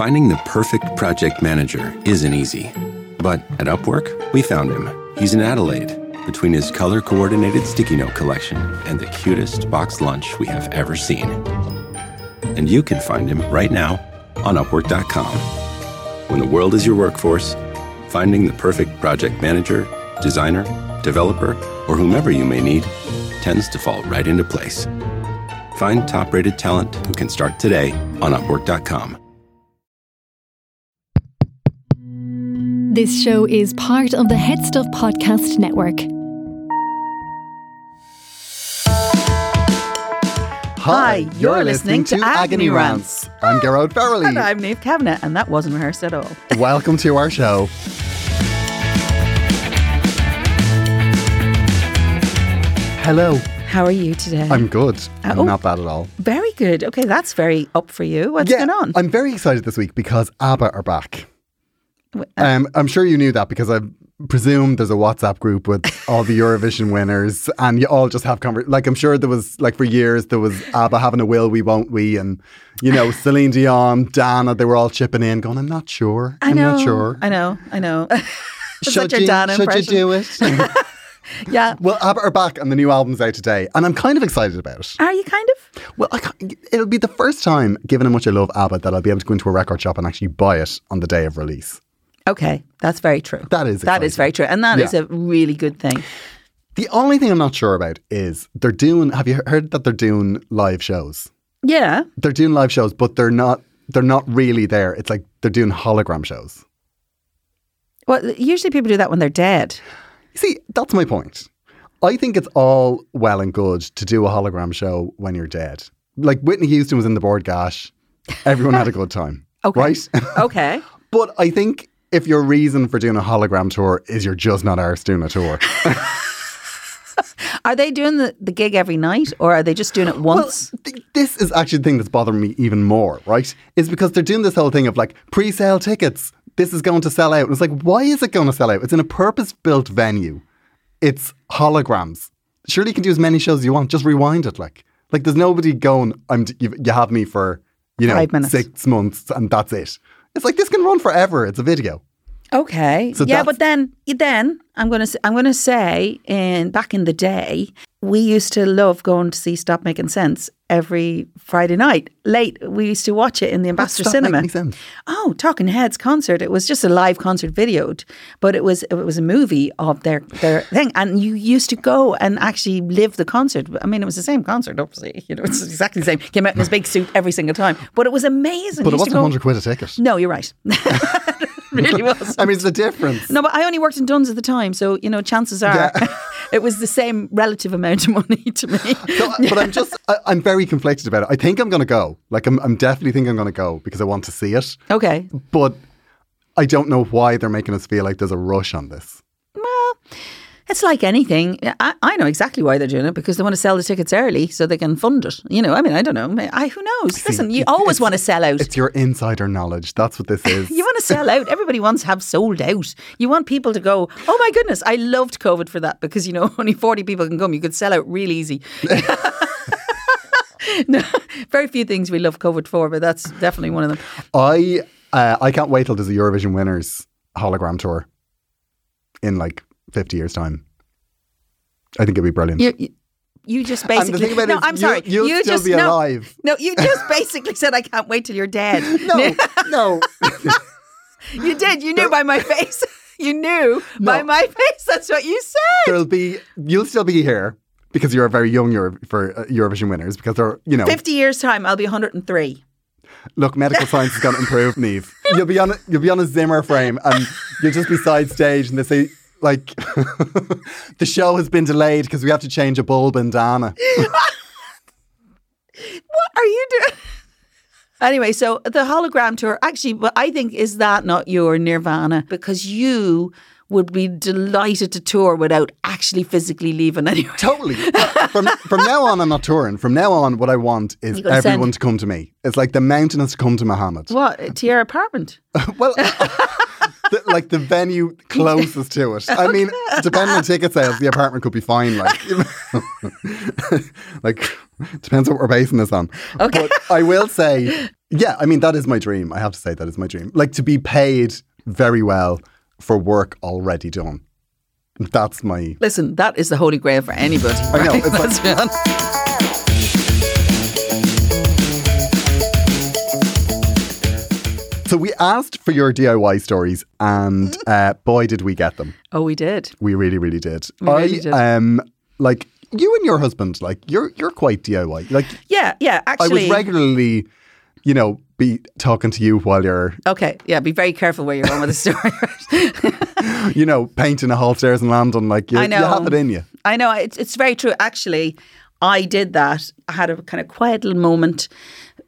Finding the perfect project manager isn't easy. But at Upwork, we found him. He's in Adelaide between his color coordinated sticky note collection and the cutest box lunch we have ever seen. And you can find him right now on Upwork.com. When the world is your workforce, finding the perfect project manager, designer, developer, or whomever you may need tends to fall right into place. Find top rated talent who can start today on Upwork.com. This show is part of the Head Stuff Podcast Network. Hi, you're, listening, to Agony Rants. I'm Gearóid Farrelly. And I'm Niamh Kavanagh, and that wasn't rehearsed at all. Welcome to our show. Hello. How are you today? I'm good. I'm oh. not bad at all. very good. Okay, that's very up for you. What's yeah, going on? I'm very excited this week because ABBA are back. Uh, Um, I'm sure you knew that because I presume there's a WhatsApp group with all the Eurovision winners, and you all just have conver- like I'm sure there was like for years there was ABBA having a will we won't we, and you know Celine Dion, Dana, they were all chipping in, going I'm not sure, I I'm know. not sure. I know. I know. should you, Dan should you do it? yeah. well, ABBA are back, and the new album's out today, and I'm kind of excited about it. Are you kind of? Well, I can't, it'll be the first time, given how much I love ABBA, that I'll be able to go into a record shop and actually buy it on the day of release. Okay, that's very true. That is That is very true, and that is Yeah. a really good thing. The only thing I'm not sure about is they're doing. Have you heard that they're doing live shows? Yeah. They're doing live shows, but they're not. They're not really there. It's like they're doing hologram shows. Well, usually people do that when they're dead. See, that's my point. I think it's all well and good to do a hologram show when you're dead. Like Whitney Houston was in the Bord Gáis. Everyone had a good time. Okay. Right? Okay. but I think if your reason for doing a hologram tour is you're just not arse doing a tour. Are they doing the, the gig every night, or are they just doing it once? Well, th- this is actually the thing that's bothering me even more, right? Is because they're doing this whole thing of like pre sale tickets. This is going to sell out. And it's like, why is it going to sell out? It's in a purpose built venue. It's holograms. Surely you can do as many shows as you want. Just rewind it. Like, like there's nobody going, I'm, you, you have me for, you know, Five minutes. six months and that's it. It's like, this can run forever. It's a video. Okay. So yeah, but then then I'm gonna I'm gonna say in back in the day we used to love going to see Stop Making Sense every Friday night late. We used to watch it in the Ambassador Stop Cinema. Sense? Oh, Talking Heads concert. It was just a live concert videoed, but it was it was a movie of their their thing, and you used to go and actually live the concert. I mean, it was the same concert, obviously. You know, it's exactly the same. Came out in his big suit every single time, but it was amazing. But it wasn't 100 quid a ticket. No, you're right. really was. I mean, it's the difference. No, but I only worked in Dunnes at the time, so you know, chances are Yeah. it was the same relative amount of money to me. So, but I'm just, I, I'm very conflicted about it. I think I'm going to go. Like, I'm, I'm definitely think I'm going to go because I want to see it. okay. But I don't know why they're making us feel like there's a rush on this. Well, it's like anything. I, I know exactly why they're doing it because they want to sell the tickets early so they can fund it. You know, I mean, I don't know. I, who knows? Listen, you always want to sell out. It's your insider knowledge. That's what this is. You want to sell out. Everybody wants to have sold out. You want people to go, oh my goodness, I loved COVID for that because, you know, only 40 people can come. You could sell out real easy. no, very few things we love COVID for, but that's definitely one of them. I, uh, I can't wait till there's a Eurovision winners hologram tour in like 50 years' time. I think it'd be brilliant. You, you, you just basically. no, I'm you- sorry. you'll you still just be no, alive. No, you just basically said I can't wait till you're dead. no, no. you did. You knew by my face. You knew by my face. That's what you said. There'll be, you'll still be here because you're very young Euro, for uh, Eurovision winners because they're, you know, 50 years time, I'll be 103. look, medical science is going to improve, Niamh. You'll be on a, you'll be on a Zimmer frame, and you'll just be side stage, and they say like the show has been delayed because we have to change a bulb in Dana. What are you doing? Anyway, so the hologram tour, actually, but I think is that not your nirvana? Because you would be delighted to tour without actually physically leaving anywhere. Totally. From from now on, I'm not touring. From now on, what I want is everyone send- to come to me. It's like the mountain has to come to Muhammad. What to your apartment? Well, the, like the venue closest to it. I mean, depending on ticket sales, the apartment could be fine. Like, like depends what we're basing this on. Okay. But I will say, yeah, I mean that is my dream. I have to say that is my dream. Like to be paid very well for work already done. That's my. Listen, that is the holy grail for anybody. I know, it's like- So we asked for your DIY stories, and uh, boy, did we get them. Oh, we did. We really, really did. We I really did. um like you and your husband, like you're you're quite DIY. Like Yeah, yeah. Actually, I would regularly, you know, be talking to you while you're, okay. Yeah, be very careful where you're going with the story. you know, painting a hall stairs in London. Like you, I you know. have it in you. I know it's it's very true. Actually, I did that. I had a kind of quiet little moment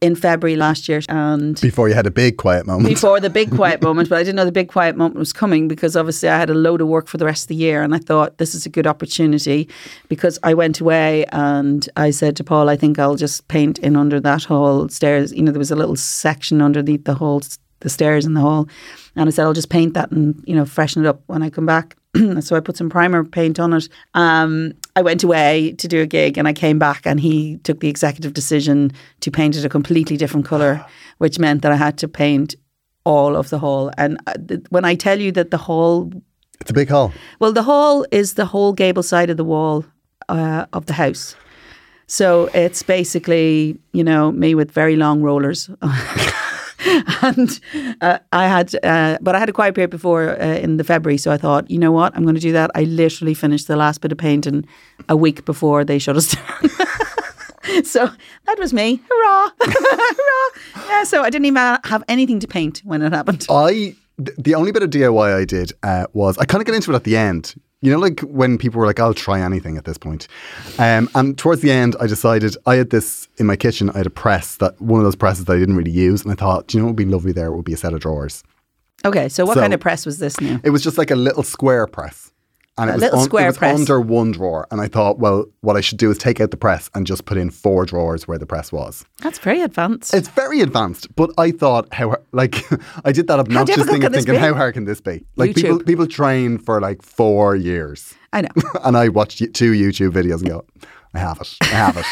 in February last year, and Before you had a big quiet moment. before the big quiet moment, but I didn't know the big quiet moment was coming because obviously I had a load of work for the rest of the year and I thought this is a good opportunity because I went away and I said to Paul, I think I'll just paint in under that whole stairs. You know, there was a little section underneath the whole the stairs in the hall. And I said, I'll just paint that and, you know, freshen it up when I come back. so I put some primer paint on it. Um, I went away to do a gig and I came back and he took the executive decision to paint it a completely different colour, which meant that I had to paint all of the hall. And uh, when I tell you that the hall, It's a big hall. well, the hall is the whole gable side of the wall uh, of the house. So it's basically, you know, me with very long rollers. and uh, I had, uh, but I had a quiet period before uh, in the February. So I thought, you know what, I'm going to do that. I literally finished the last bit of painting a week before they shut us down. so that was me. Hurrah! Hurrah! Yeah, so I didn't even have anything to paint when it happened. I the only bit of DIY I did uh, was I kind of got into it at the end. You know, like when people were like, "I'll try anything at this point," um, and towards the end, I decided I had this in my kitchen. I had a press that one of those presses that I didn't really use, and I thought, you know what would be lovely there? It would be a set of drawers." Okay, so what So- kind of press was this now? It was just like a little square press. And A it was, little un- square it was press. under one drawer. And I thought, well, what I should do is take out the press and just put in four drawers where the press was. That's very advanced. It's very advanced, but I thought how like I did that obnoxious thing of thinking how hard can this be? Like people YouTube. people train for like four years, I know. and I watched two YouTube videos and go, I have it, I have it.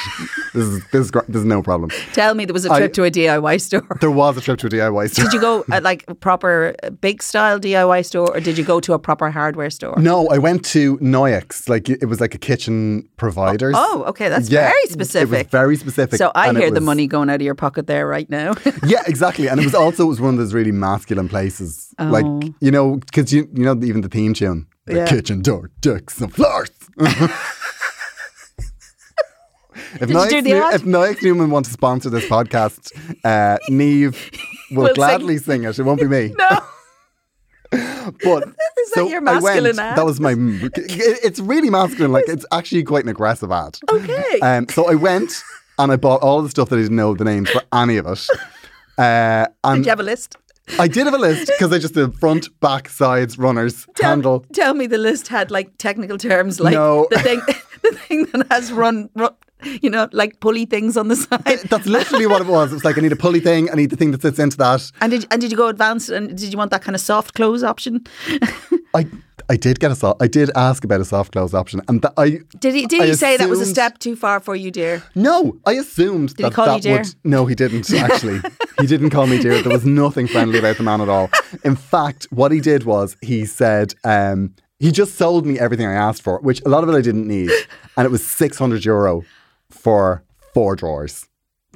this is this is this is no problem. Tell me there was a trip to a DIY store. There was a trip to a DIY store. Did you go at like proper uh, big style DIY store or did you go to a proper hardware store? No, I went to Noyeks. Like it was like a kitchen providers. Oh, okay, that's Yeah, very It was specific. very specific. So I hear the money going out of your pocket there right now. Yeah, exactly. And it was also it was one of those really masculine places. Like Oh. you know, because you you know even the theme tune, the Yeah. kitchen door, decks and floors. If New- if Newman wants to sponsor this podcast, uh, Niamh will Will gladly sing it. It won't be me. no. But Is that so your I went, ad? That was my. It's really masculine. Like it's actually quite an aggressive ad. Okay. Um, so I went and I bought all the stuff that I didn't know the names for any of it. Uh, and Did you have a list? I did have a list because I just did front, back, sides, runners, Tell, handle. tell me the list had like technical terms like No. the thing the thing that has run, run you know, like pulley things on the side. That's literally what it was. It was like I need a pulley thing. I need the thing that sits into that. And did and did you go advanced and did you want that kind of soft close option? I I did get a soft. I did ask about a soft close option, and that I Did he did I he say that was a step too far for you, dear? No, I assumed Did he that call that you dear? would. No, he didn't actually. he didn't call me dear. There was nothing friendly about the man at all. In fact, what he did was he said um, he just sold me everything I asked for, which a lot of it I didn't need, and it was six hundred euro for four drawers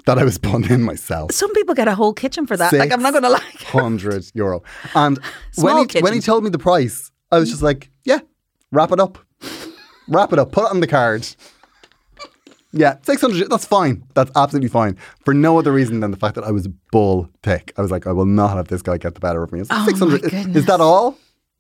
that I was putting in myself. Some people get a whole kitchen for that. like I'm not going to lie. hundred euro. And when he when he told me the price, I was just like, yeah, wrap it up, wrap it up, put it on the card. Yeah, 600, that's fine. That's absolutely fine. For no other reason than the fact that I was bull thick. I was like, I will not have this guy get the better of me. It's like Oh, 600. Is- Is that all?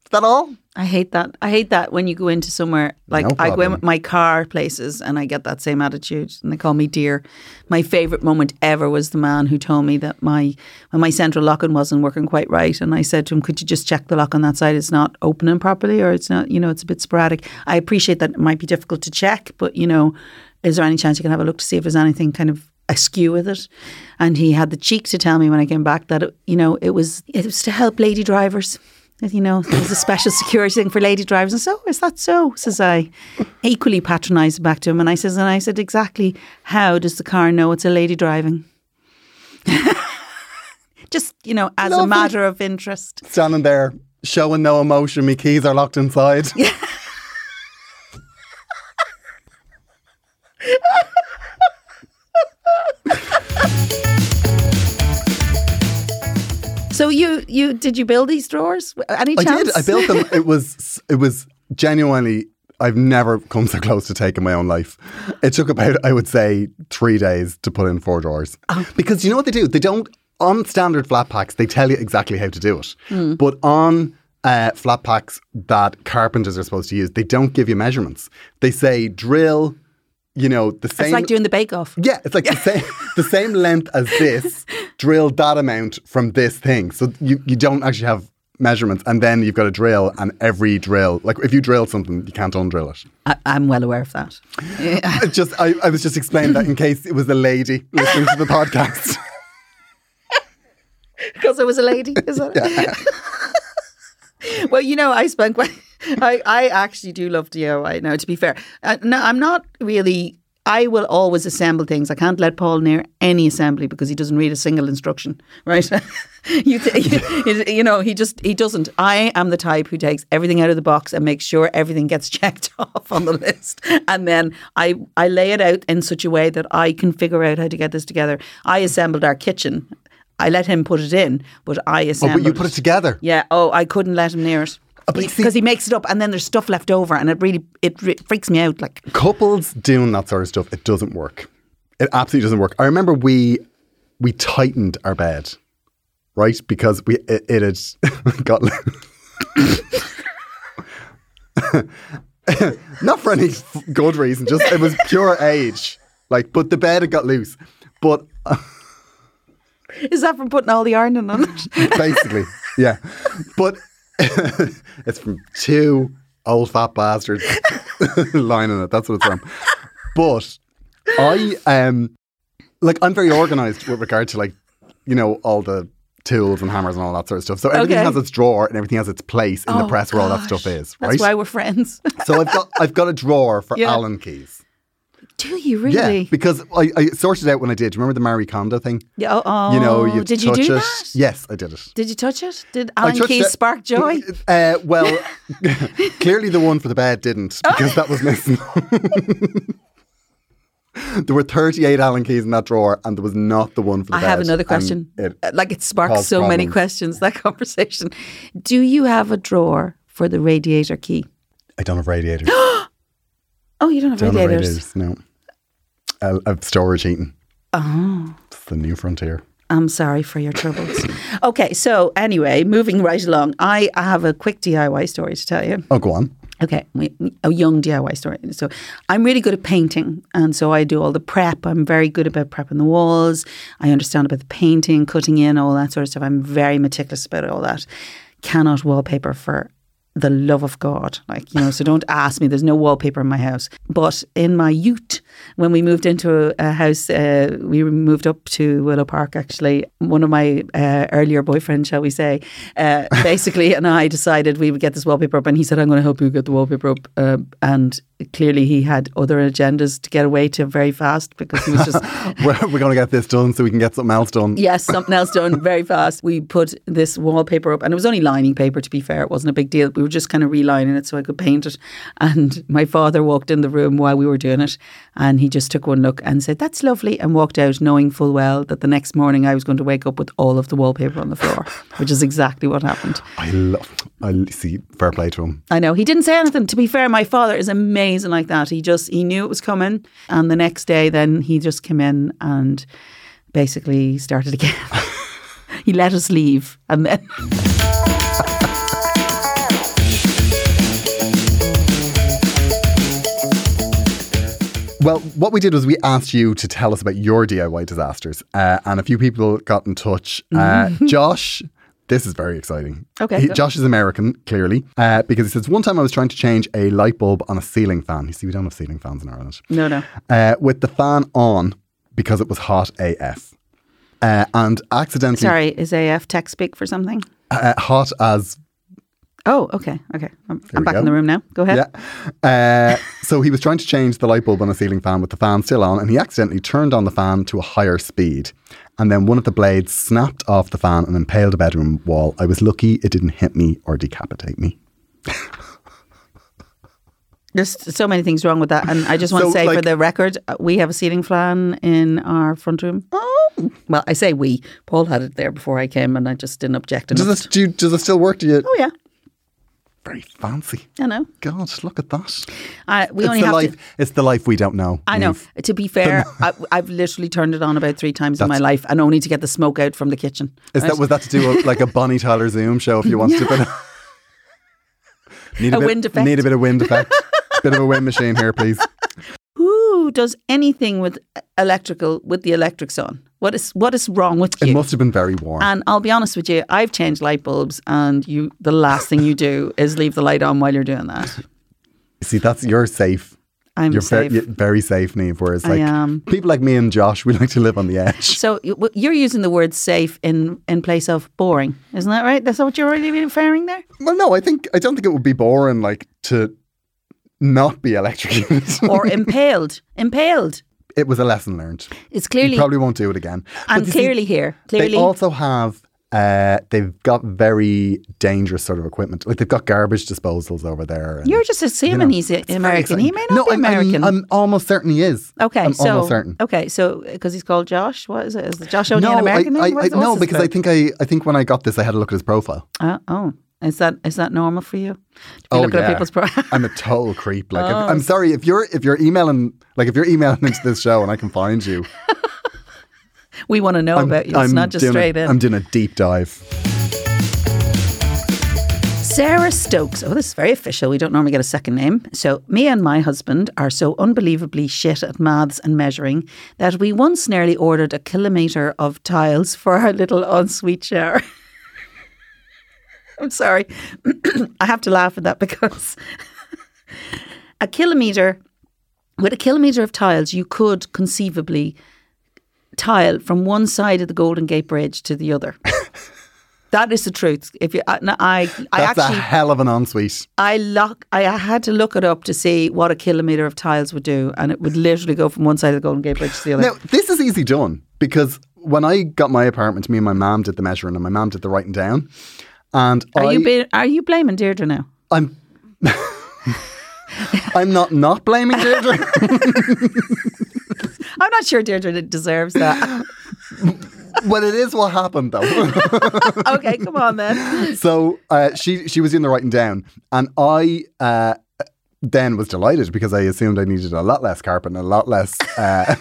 Is that all? I hate that. I hate that when you go into somewhere like No I go in with my car places and I get that same attitude and they call me dear. My favorite moment ever was the man who told me that my when my central locking wasn't working quite right and I said to him, "Could you just check the lock on that side? It's not opening properly or it's not, you know, it's a bit sporadic." I appreciate that it might be difficult to check, but you know, is there any chance you can have a look to see if there's anything kind of askew with it? And he had the cheek to tell me when I came back that it, you know it was it was to help lady drivers. You know, there's a special security thing for lady drivers. And so, is that so? Says I, equally patronised back to him. And I says, and I said, exactly how does the car know it's a lady driving? Just, you know, as a matter of interest. Standing there, showing no emotion. My keys are locked inside. So you, you did you build these drawers? Any I chance? did. I built them. It was it was genuinely. I've never come so close to taking my own life. It took about, I would say, three days to put in four drawers. Oh. Because you know what they do? They don't on standard flat packs. They tell you exactly how to do it. Hmm. But on uh, flat packs that carpenters are supposed to use, they don't give you measurements. They say drill. You know the same. It's like doing the bake off. Yeah, it's like the same the same length as this. drill that amount from this thing. So you, you don't actually have measurements, and then you've got to drill, and every drill, like if you drill something, you can't undrill it. I, I'm well aware of that. It just I, I was just explaining that in case it was a lady listening to the podcast. because I was a lady. Is that it? Yeah. well, you know, I spent quite. I, I actually do love DIY now. To be fair, uh, no, I'm not really. I will always assemble things. I can't let Paul near any assembly because he doesn't read a single instruction. Right? you, th- you, know, he just he doesn't. I am the type who takes everything out of the box and makes sure everything gets checked off on the list, and then I I lay it out in such a way that I can figure out how to get this together. I assembled our kitchen. I let him put it in, but I assembled. oh, but you put it together. Yeah. Oh, I couldn't let him near it because he makes it up, and then there's stuff left over, and it really it re- freaks me out. Like, Couples doing that sort of stuff, it doesn't work. It absolutely doesn't work. I remember we we tightened our bed, right? Because we it, it had got not for any good reason, just it was pure age. Like, but the bed had got loose. But is that from putting all the ironing on it? basically, yeah. But it's from two old fat bastards lining it. That's what it's from. But I um like I'm very organized with regard to like you know all the tools and hammers and all that sort of stuff. So everything Okay. has its drawer and everything has its place in the Oh, press where all that stuff is, That's why we're friends. so I've got I've got a drawer for Yeah. Allen keys. Do you really? Yeah, because I, I sorted out when I did. Do you remember the Marie Kondo thing? Yeah, oh, oh, you know, you did you do it. that? Yes, I did it. Did you touch it? Did Allen keys spark joy? Uh, well, clearly the one for the bed didn't because that was missing. there were 38 Allen keys in that drawer and there was not the one for the bed. I bed. have another question. it- Uh, like it sparks so many questions. That conversation. Do you have a drawer for the radiator key? I don't have radiators. Oh, you don't have don't have radiators. radiators, no. I storage heating. Oh. It's the new frontier. I'm sorry for your troubles. okay, so anyway, moving right along, I, have a quick DIY story to tell you. Oh, go on. Okay, a young DIY story. So I'm really good at painting, and so I do all the prep. I'm very good about prepping the walls. I understand about the painting, cutting in, all that sort of stuff. I'm very meticulous about all that. Cannot wallpaper for the love of God, like you know. So don't ask me. There's no wallpaper in my house. But in my youth, when we moved into a, a house, uh, we moved up to Willow Park. Actually, one of my uh, earlier boyfriends, shall we say, uh, basically, and I decided we would get this wallpaper up, and he said, "I'm going to help you get the wallpaper up." Uh, and clearly, he had other agendas to get away to very fast because he was just We're, we're going to get this done so we can get something else done. Yes, something else done very fast. We put this wallpaper up, and it was only lining paper. To be fair, it wasn't a big deal. We were just kind of relining it so I could paint it. And my father walked in the room while we were doing it, and he just took one look and said, "That's lovely," and walked out, knowing full well that the next morning I was going to wake up with all of the wallpaper on the floor, which is exactly what happened. I love, I see, fair play to him. I know he didn't say anything. To be fair, my father is amazing amazing like that. He just he knew it was coming, and the next day, then he just came in and basically started again. he let us leave, and then Well, what we did was we asked you to tell us about your DIY disasters, uh, and a few people got in touch. Uh, Josh, this is very exciting. Okay, He- Josh is American, clearly, uh, because he says one time I was trying to change a light bulb on a ceiling fan. You see, we don't have ceiling fans in Ireland. no, no. Uh, with the fan on because it was hot AF, uh, and accidentally Sorry, is AF tech speak for something? uh, hot as Oh, okay, okay. I'm, I'm back go. in the room now. Go ahead. Yeah. Uh, so he was trying to change the light bulb on a ceiling fan with the fan still on, and he accidentally turned on the fan to a higher speed. And then one of the blades snapped off the fan and impaled a bedroom wall. I was lucky it didn't hit me or decapitate me. There's so many things wrong with that, and I just want So, to say for the record, we have a ceiling fan in our front room. Oh, well, I say we. Paul had it there before I came, and I just didn't object Does do you, does it still work? Do you? oh yeah, Very fancy. I know. God, look at that. I, we it's only the have life. to. It's the life we don't know. I know. Niamh. To be fair, I, I've literally turned it on about three times in my life, and only to get the smoke out from the kitchen. Is Right? that was that to do with like a Bonnie Tyler Zoom show? If you wanted to, bit need A bit, wind effect. Need a bit of wind effect. bit of a wind machine here, please. Who does anything with electrical with the electrics on? What is what is wrong with you? It must have been very warm. And I'll be honest with you, I've changed light bulbs, and you the last thing you do is leave the light on while you're doing that. See, that's you're safe. I'm You're safe. Very, very safe, Niamh. Whereas, like people like me and Josh, we like to live on the edge. so you're using the word safe in in place of boring, isn't that right? That's what you're really referring there. Well, no, I think I don't think it would be boring, like to not be electrocuted. Or impaled, impaled. It was a lesson learned. It's clearly You clearly probably won't do it again. And you see, clearly here, clearly. they also have. Uh, they've got very dangerous sort of equipment. Like they've got garbage disposals over there. and, you're just assuming know, he's American. He may not no, be I'm- I'm- American. I'm, almost certain he is. okay, I'm so almost certain. okay, so because he's called Josh, what is it? Is it Josh O'Neill no, an American I, name? I, I, no, because I think I, I think when I got this, I had a look at his profile. Uh, oh, is that is that normal for you? Oh, yeah. at people's pro- I'm a total creep. Like, if, Oh. I'm sorry if you're if you're emailing like if you're emailing into this show and I can find you, we want to know about you. It's not just straight a, in. I'm doing a deep dive. Sarah Stokes. Oh, this is very official. We don't normally get a second name. So, me and my husband are so unbelievably shit at maths and measuring that we once nearly ordered a kilometre of tiles for our little ensuite shower. I'm sorry. I have to laugh at that because a kilometre, with a kilometre of tiles, you could conceivably tile from one side of the Golden Gate Bridge to the other. That is the truth. If you, I, I, I actually, a hell of an ensuite. I look, I had to look it up to see what a kilometre of tiles would do, and it would literally go from one side of the Golden Gate Bridge to the other. Now this is easy done because when I got my apartment, me and my mum did the measuring and my mum did the writing down. And are I, you be, are you blaming Deirdre now? I'm I'm not not blaming Deirdre. I'm not sure Deirdre deserves that. well, it is what happened though. okay, come on then. so uh, she she was doing the writing down, and I uh, then was delighted because I assumed I needed a lot less carpet and a lot less uh,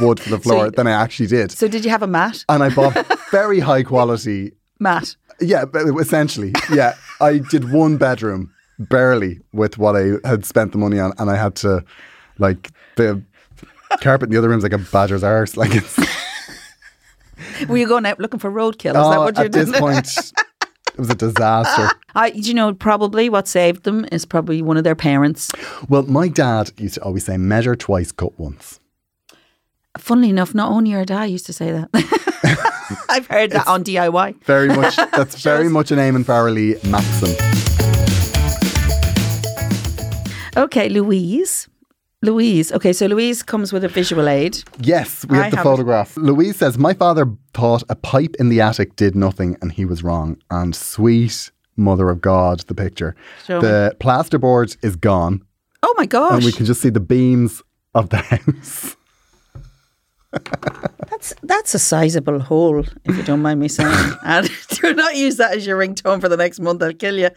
wood for the floor you- than I actually did. So, did you have a mat? and I bought very high quality. Mat. Yeah, but essentially, yeah. I did one bedroom barely with what I had spent the money on, and I had to like the carpet in the other room's like a badger's arse. Like it's Were you going out looking for roadkill? Is that oh, what you're at this doing? point, it was a disaster. I, you know, probably what saved them is probably one of their parents. Well, my dad used to always say, "Measure twice, cut once." Funnily enough, not only your dad used to say that. I've heard that on DIY. Very much. That's very much an Eamon Farrelly maxim. Okay, Louise. Louise. Okay, so Louise comes with a visual aid. Yes, we I have the have it. photograph. Louise says, My father thought a pipe in the attic did nothing and he was wrong. And sweet mother of God, the picture. Show the plasterboard is gone Oh my gosh. and we can just see the beams of the house. That's that's a sizable hole, if you don't mind me saying. and do not use that as your ringtone for the next month. I'll kill you.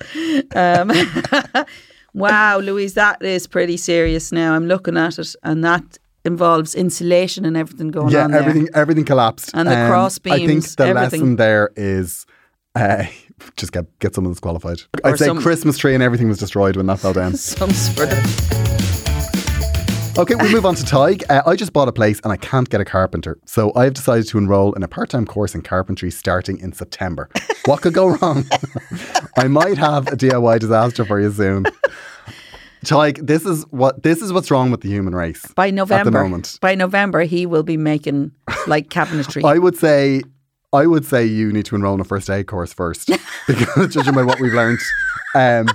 Um, Wow, Louise, that is pretty serious now. I'm looking at it and that involves insulation and everything going yeah, on Yeah, everything everything collapsed. Um, And the cross beams. I think the everything. lesson there is uh, just get get someone that's qualified. Or I'd say some- Christmas tree and everything was destroyed when that fell down. Some sort of Okay, we move on to Tig. Uh, I just bought a place and I can't get a carpenter, so I've decided to enroll in a part-time course in carpentry starting in September. What could go wrong? I might have a DIY disaster for you soon. Tig, this is what this is what's wrong with the human race. by November. At the moment, By November, he will be making like cabinetry. I would say, I would say you need to enroll in a first aid course first, because judging by what we've learned, um,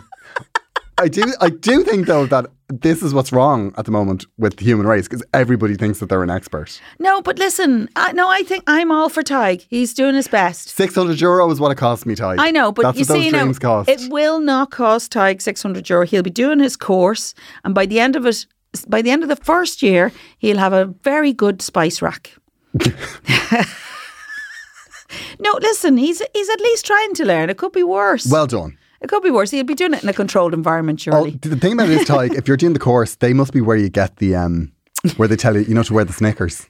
I do, I do think though that this is what's wrong at the moment with the human race because everybody thinks that they're an expert. no, but listen, I, no, I think I'm all for Tig. He's doing his best. Six hundred euro is what it cost me, Ty. I know, but that's you see now, cost. it will not cost Tig 600 euro. He'll be doing his course, and by the end of it, by the end of the first year, he'll have a very good spice rack. no, listen, he's he's at least trying to learn. It could be worse. well done. It could be worse. He'll be doing it in a controlled environment, Oh, surely. the thing about it is, Ty, if you're doing the course, they must be where you get the um, where they tell you, you know, to wear the Snickers.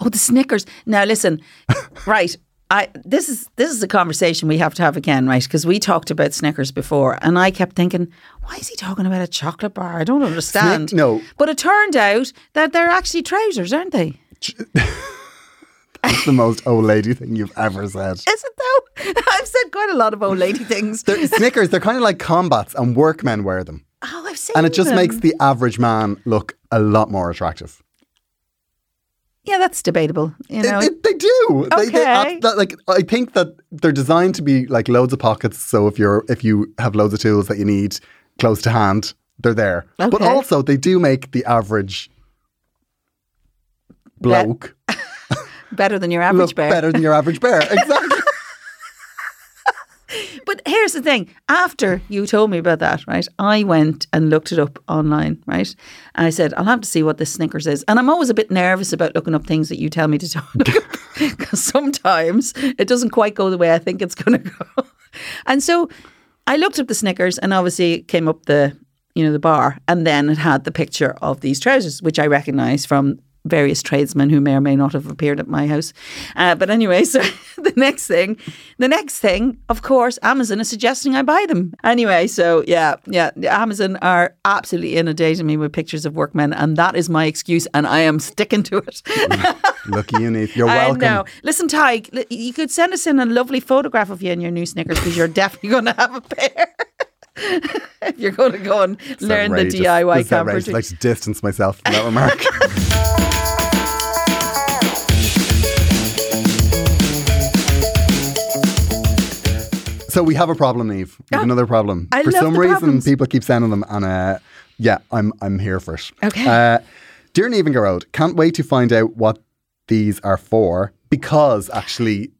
Oh, the Snickers. Now listen, right. I this is this is a conversation we have to have again, right? Because we talked about Snickers before, and I kept thinking, why is he talking about a chocolate bar? I don't understand. no. but it turned out that they're actually trousers, aren't they? That's the most old lady thing you've ever said. Is it though? I've said quite a lot of old lady things. They're, Snickers, they're kind of like combats, and workmen wear them, oh, I've seen and it just them. makes the average man look a lot more attractive. yeah, that's debatable. You know, They, they, they do. They, they, Okay. like I think that they're designed to be like loads of pockets. So if you're if you have loads of tools that you need close to hand, they're there. But also they do make the average bloke better than your average look bear. better than your average bear. Exactly. But here's the thing. After you told me about that, right, I went and looked it up online, right? And I said, I'll have to see what this Snickers is. And I'm always a bit nervous about looking up things that you tell me to look up because sometimes it doesn't quite go the way I think it's going to go. And so I looked up the Snickers and obviously it came up the, you know, the bar. And then it had the picture of these trousers, which I recognise from various tradesmen who may or may not have appeared at my house. Uh, but anyway, so the next thing, the next thing, of course, Amazon is suggesting I buy them. Anyway, so yeah, yeah, Amazon are absolutely inundating me with pictures of workmen, and that is my excuse, and I am sticking to it. Lucky you, Niamh. You're welcome. I know. Listen, Ty, you could send us in a lovely photograph of you in your new Snickers because you're definitely going to have a pair. if you're going to go and It's learn the. DIY outrageous. carpentry. I'd like to distance myself from that remark. So we have a problem, Eve. We have another problem. I For some the reason, problems. people keep sending them, and uh, yeah, I'm I'm here for it. Okay. Uh, Dear Niamh and Gearóid, can't wait to find out what these are for because actually,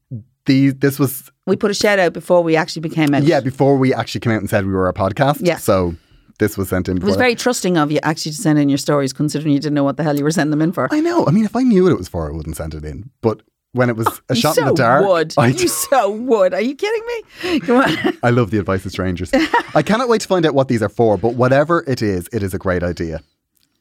these this was we put a shout out before we actually became out. yeah before we actually came out and said we were a podcast. Yeah. So this was sent in. It was very trusting of you actually to send in your stories, considering you didn't know what the hell you were sending them in for. I know. I mean, if I knew what it was for, I wouldn't send it in. But when it was oh, a shot so in the dark, would. I, you so would. Are you kidding me? Come on. I love the advice of strangers. I cannot wait to find out what these are for. But whatever it is, it is a great idea.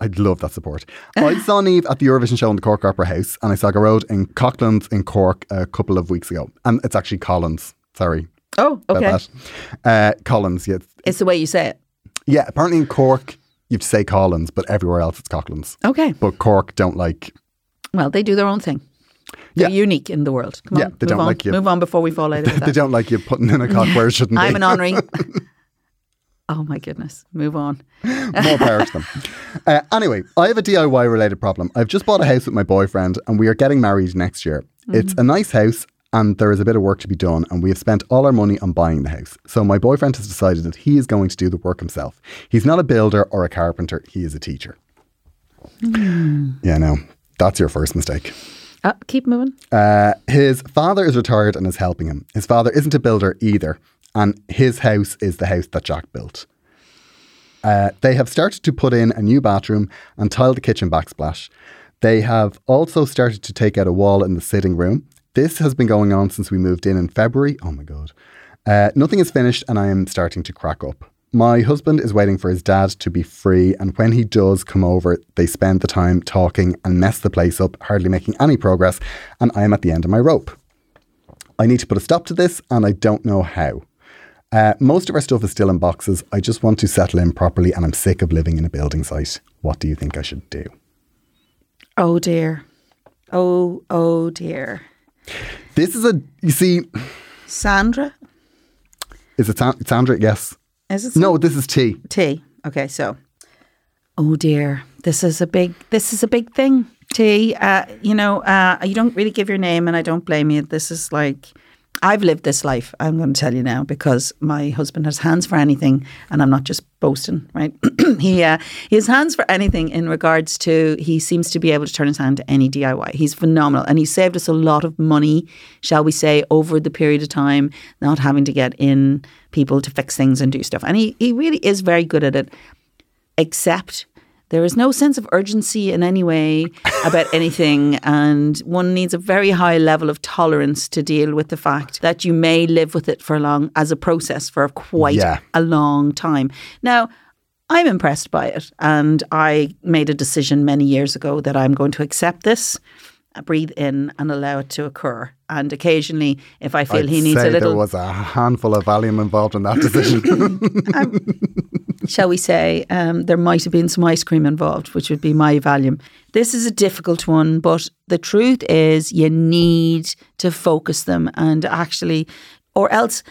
I'd love that support. I saw Niamh at the Eurovision show in the Cork Opera House, and I saw Gearóid in Cocklands in Cork a couple of weeks ago. And it's actually Collins. Sorry Oh, okay. Uh, Collins, yeah. It's the way you say it. Yeah, apparently in Cork, you have to say Collins, but everywhere else it's Cocklands. Okay. But Cork don't like Well, they do their own thing. They're Yeah. unique in the world. Come Yeah, on, they move don't on. like you. Move on before we fall out of that. they don't like you putting in a cock where it shouldn't I'm be. an honorary. oh my goodness. Move on. More power to them. Uh, anyway, I have a DIY related problem. I've just bought a house with my boyfriend and we are getting married next year. It's a nice house and there is a bit of work to be done and we have spent all our money on buying the house. So my boyfriend has decided that he is going to do the work himself. He's not a builder or a carpenter, he is a teacher. Yeah, no. That's your first mistake. Uh, keep moving. Uh, his father is retired and is helping him. His father isn't a builder either, and his house is the house that Jack built. Uh, they have started to put in a new bathroom and tile the kitchen backsplash. They have also started to take out a wall in the sitting room. This has been going on since we moved in in February. Oh my God. Uh, nothing is finished, and I am starting to crack up. My husband is waiting for his dad to be free, and when he does come over, they spend the time talking and mess the place up, hardly making any progress, and I am at the end of my rope. I need to put a stop to this, and I don't know how. Uh, most of our stuff is still in boxes. I just want to settle in properly, and I'm sick of living in a building site. What do you think I should do? Oh dear. Oh, oh dear. This is a, you see, Sandra? is it San- Sandra? Yes. Is it No, this is T. T. Okay, so. Oh dear, this is a big. This is a big thing. T. Uh, you know, uh, you don't really give your name, and I don't blame you. This is like. I've lived this life. I'm going to tell you now because my husband has hands for anything, and I'm not just boasting, right? he uh, he has hands for anything in regards to. He seems to be able to turn his hand to any DIY. He's phenomenal, and he saved us a lot of money, shall we say, over the period of time, not having to get in people to fix things and do stuff. And he he really is very good at it except there is no sense of urgency in any way about anything, and one needs a very high level of tolerance to deal with the fact that you may live with it for a long as a process for quite Yeah. a long time. Now, I'm impressed by it, and I made a decision many years ago that I'm going to accept this. uh, Breathe in and allow it to occur. And occasionally, if I feel I'd he needs a little there was a handful of Valium involved in that decision. shall we say, um, there might have been some ice cream involved, which would be my volume. This is a difficult one, but the truth is you need to focus them and actually, or else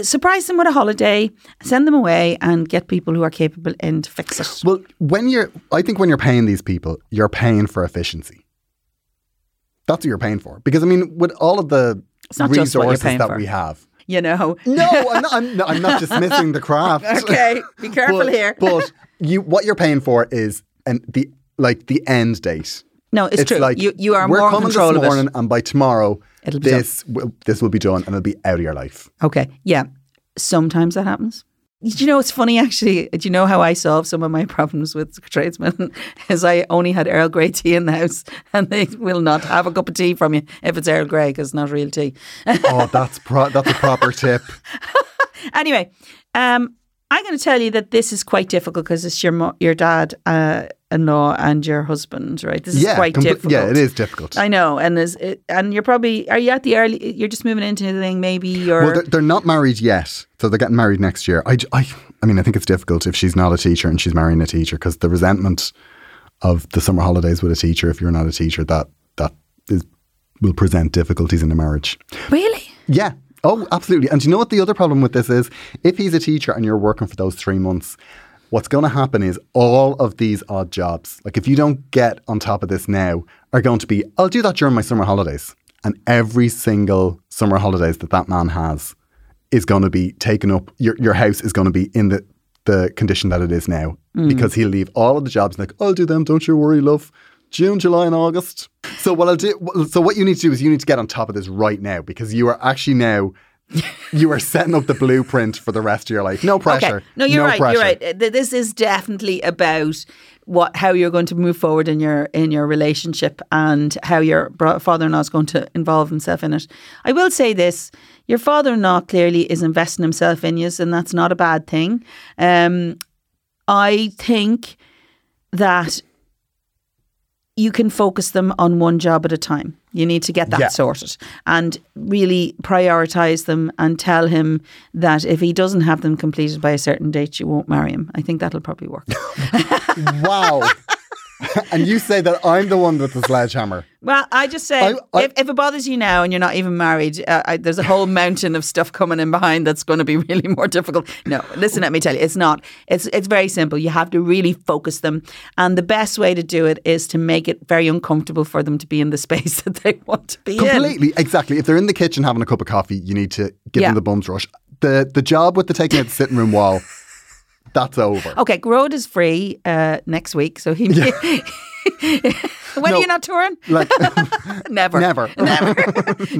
surprise them with a holiday, send them away, and get people who are capable in to fix it. well, when you're, I think when you're paying these people, you're paying for efficiency. That's what you're paying for. Because I mean, with all of the not just what you're resources that for. we have. You know. No, I'm not, I'm not, I'm not dismissing the craft. Okay, be careful but, here. but you, what you're paying for is and the like the end date. No, it's, true. Like you you are we're more in coming control this morning, and by tomorrow, It'll be done. this will, this will be done, and it'll be out of your life. Okay. Yeah. Sometimes that happens. Do you know it's funny actually? Do you know how I solve some of my problems with tradesmen? Is I only had Earl Grey tea in the house, and they will not have a cup of tea from you if it's Earl Grey because it's not real tea. Oh, that's pro- that's a proper tip. anyway, um, I'm going to tell you that this is quite difficult because it's your mo- your dad uh, in law and your husband, right? This is quite compl- difficult. Yeah, it is difficult. I know, and there's it, and you're probably are you at the early? You're just moving into the thing, maybe. You're Well, they're, they're not married yet, so they're getting married next year. I, I, I mean, I think it's difficult if she's not a teacher and she's marrying a teacher because the resentment of the summer holidays with a teacher, if you're not a teacher, that that is will present difficulties in the marriage. really. Yeah. Oh, absolutely. And do you know what the other problem with this is? If he's a teacher and you're working for those three months, what's going to happen is all of these odd jobs, like if you don't get on top of this now, are going to be, I'll do that during my summer holidays. And every single summer holidays that that man has is going to be taken up, your, your house is going to be in the, the condition that it is now mm. because he'll leave all of the jobs like, I'll do them, don't you worry, love. June, July, and August. So what I'll do. So what you need to do is you need to get on top of this right now because you are actually now you are setting up the blueprint for the rest of your life. No pressure. Okay. No, you're right. pressure. You're right. This is definitely about what how you're going to move forward in your in your relationship and how your father-in-law is going to involve himself in it. I will say this: your father-in-law clearly is investing himself in you, and that's not a bad thing. Um, I think that you can focus them on one job at a time. You need to get that Yeah. sorted and really prioritize them and tell him that if he doesn't have them completed by a certain date, you won't marry him. I think that'll probably work. Wow. and you say that I'm the one with the sledgehammer. well, I just say I- I- if, if it bothers you now and you're not even married, uh, I, there's a whole mountain of stuff coming in behind that's going to be really more difficult. No, listen, let me tell you, it's not. It's it's very simple. You have to really focus them, and the best way to do it is to make it very uncomfortable for them to be in the space that they want to be in. Completely, exactly. If they're in the kitchen having a cup of coffee, you need to give Yeah. them the bums rush. The the job with the taking out the sitting room wall, that's over. Okay, Gearóid is free uh, next week, so he. when No. are you not touring? Like Never. never. Never.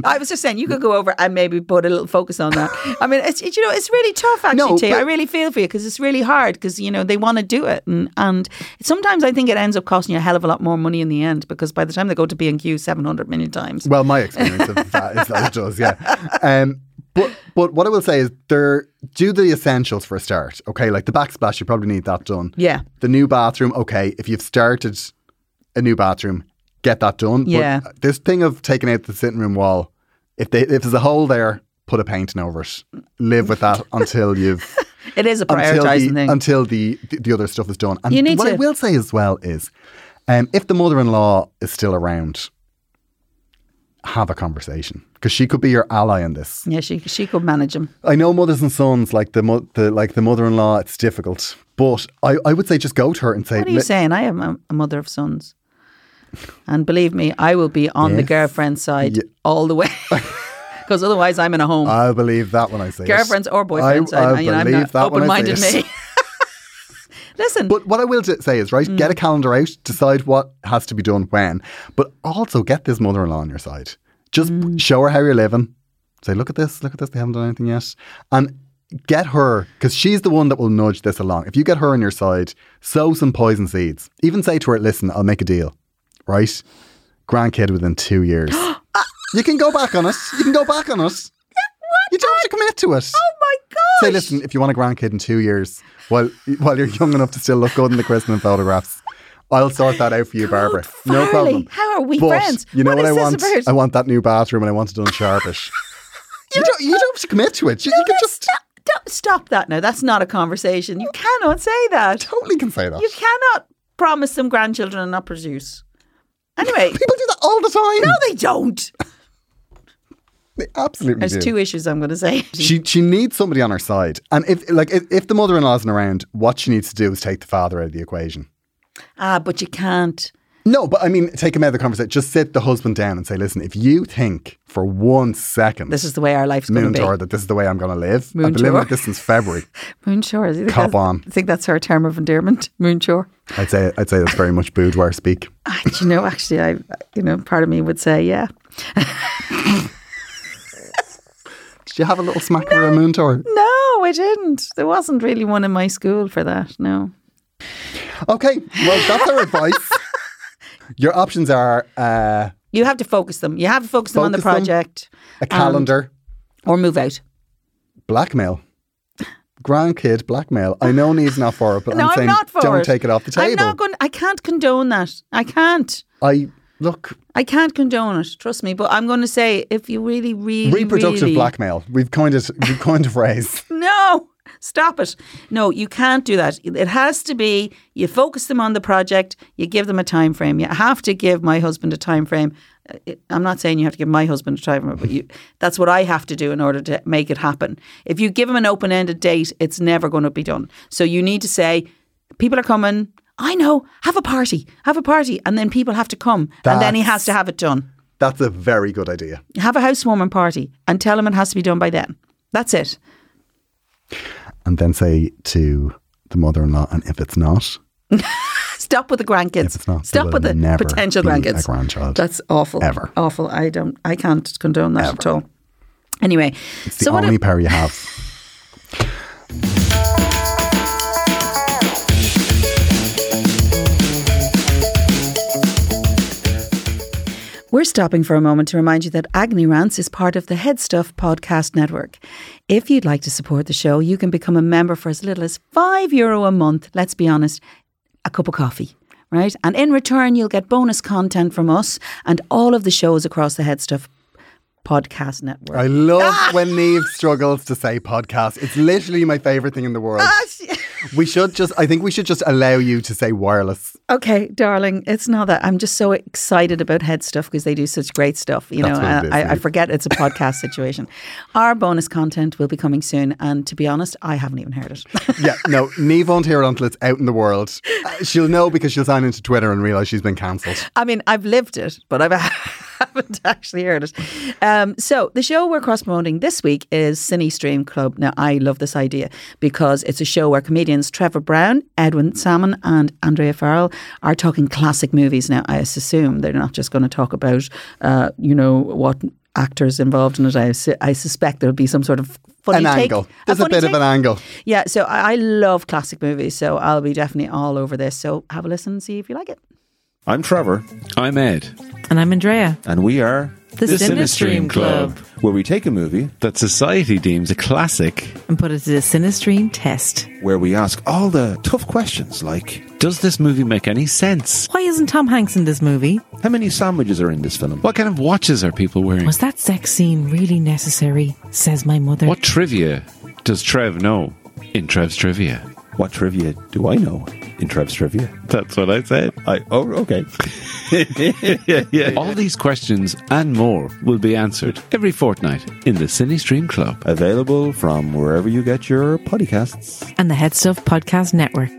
I was just saying you could go over and maybe put a little focus on that. I mean, it's it- you know it's really tough actually. No, T. but- I really feel for you because it's really hard because you know they want to do it and and sometimes I think it ends up costing you a hell of a lot more money in the end because by the time they go to B and Q seven hundred million times. Well, my experience of that is that it does, yeah. Um, But but what I will say is there do the essentials for a start. Okay, like the backsplash, you probably need that done. Yeah. The new bathroom, okay, if you've started a new bathroom, get that done. Yeah. But this thing of taking out the sitting room wall, if they if there's a hole there, put a painting over it. Live with that until you've It is a until prioritizing the, thing. until the, the the other stuff is done. And You need what I will say as well is, um, if the mother-in-law is still around, have a conversation because she could be your ally in this. yeah, she she could manage them. I know mothers and sons like the, mo- the like the mother-in-law. It's difficult, but I, I would say just go to her and say, What are you saying? I am a, a mother of sons. And believe me, I will be on the Yes. girlfriend side Yeah. all the way. Because otherwise, I'm in a home. I'll believe that when I say it. Girlfriends or boyfriends. I, I, you know, I'm believe that when I open-minded say it. Listen, But what I will say is, right, Mm. get a calendar out, decide what has to be done when, but also get this mother in law on your side. Just Mm. show her how you're living. Say, look at this, look at this, they haven't done anything yet. And get her, because she's the one that will nudge this along. If you get her on your side, sow some poison seeds. Even say to her, listen, I'll make a deal, right? Grandkid within two years. you can go back on it. You can go back on it. You don't have to commit to it. oh my god! Say, listen, if you want a grandkid in two years, while while you're young enough to still look good in the christening photographs, I'll sort that out for you, Barbara. No problem. how are we but friends? You know What I want? about? I want that new bathroom, and I want it done sharpish. you don't. You don't have to commit to it. You, you can just Stop, don't- stop that now. That's not a conversation. You cannot say that. totally can say that. You cannot promise some grandchildren and not produce. Anyway, People do that all the time. no, they don't. They absolutely There's do. two issues I'm going to say. she she needs somebody on her side, and if like if, if the mother-in-law isn't around, what she needs to do is take the father out of the equation. Ah, but you can't. No, but I mean, take him out of the conversation. Just sit the husband down and say, listen, if you think for one second, This is the way our life's going to be. that this is the way I'm going to live, Moon I've been living like this since February. Moonshore. Cop on. I think that's her term of endearment. Moonshore. I'd say I'd say that's very much boudoir speak. Ah, do you know, actually, I, you know, part of me would say, yeah. Did you have a little smack of a Moon Tour? No, I didn't. There wasn't really one in my school for that. No. Okay, well that's our advice. Your options are uh, You have to focus them. You have to focus them on the Focus them. project a calendar, or move out. blackmail, grandkid blackmail. I know Niamh's not for it, but no, I'm I'm, saying don't it. take it off the table. I'm not going. I can't condone that. I can't. I look I can't condone it. Trust me. But I'm going to say, if you really, really, reproductive really, blackmail. We've coined it. We've coined a phrase. No, stop it. No, you can't do that. It has to be you focus them on the project, you give them a time frame. You have to give my husband a time frame. Uh, I'm not saying you have to give my husband a time frame, but you, that's what I have to do in order to make it happen. If you give him an open ended date, it's never going to be done. So you need to say, people are coming. I know, have a party, have a party. And then people have to come. and then he has to have it done. That's a very good idea. Have a housewarming party and tell him it has to be done by then. That's it. And then say to the mother-in-law, and if it's not, Stop with the grandkids. If it's not, Stop with the potential grandkids. grandchild. That's awful. Ever. Awful. I don't. I can't condone that at all. Anyway, it's the so what? only pair you have. We're stopping for a moment to remind you that Agony Rants is part of the Head Stuff podcast network. If you'd like to support the show, you can become a member for as little as five euro a month. Let's be honest, a cup of coffee. Right. And in return, you'll get bonus content from us and all of the shows across the Head Stuff podcast network. I love when Niamh struggles to say podcast. It's literally my favorite thing in the world. Ah, we should just, I think we should just allow you to say wireless. Okay, darling, it's not that. I'm just so excited about head stuff because they do such great stuff. You That's know, what it is, I, I forget it's a podcast situation. Our bonus content will be coming soon, and to be honest, I haven't even heard it. Yeah, no, Niamh won't hear it until it's out in the world. Uh, she'll know because she'll sign into Twitter and realise she's been cancelled. I mean, I've lived it, but I've, haven't actually heard it. Um, so the show we're cross promoting this week is Cine Stream Club. Now, I love this idea because it's a show where comedians Trevor Brown, Edwin Salmon, and Andrea Farrell are talking classic movies. Now, I assume they're not just going to talk about, uh, you know, what actors involved in it. I, su- I suspect there'll be some sort of funny an take. angle. There's a, funny bit of an angle. Yeah, so I, I love classic movies, so I'll be definitely all over this. So have a listen and see if you like it. I'm Trevor, I'm Ed. And I'm Andrea. and we are The, Cinestream Club. where we take a movie that society deems a classic. And put it to the Cinestream test. where we ask all the tough questions like Does this movie make any sense? Why isn't Tom Hanks in this movie? how many sandwiches are in this film? What kind of watches are people wearing? Was that sex scene really necessary? Says my mother. What trivia does Trev know in Trev's trivia? What trivia do I know in Trev's trivia? That's what I said. I oh okay. yeah, yeah. All these questions and more will be answered every fortnight in the Cinestream Club. Available from wherever you get your podcasts. And the Head Stuff Podcast Network.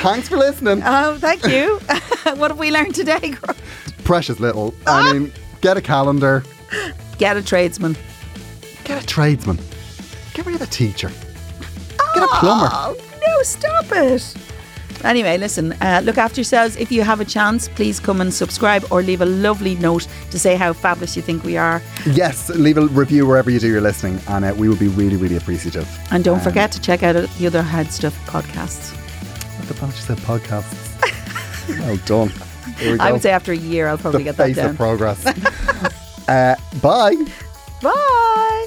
Thanks for listening. Oh, thank you. what have we learned today? Precious little. I ah! mean, get a calendar, Get a tradesman. get a tradesman, get rid of a teacher, get a plumber. Oh, no, stop it. Anyway, listen, uh, look after yourselves. If you have a chance, please come and subscribe or leave a lovely note to say how fabulous you think we are. Yes, leave a review wherever you do your listening, and uh, we will be really, really appreciative. And don't forget to check out the other Head Stuff podcasts. What the fuck said podcasts? well done. Here we go. I would say after a year, I'll probably the get that face down. of progress. uh, bye. Bye.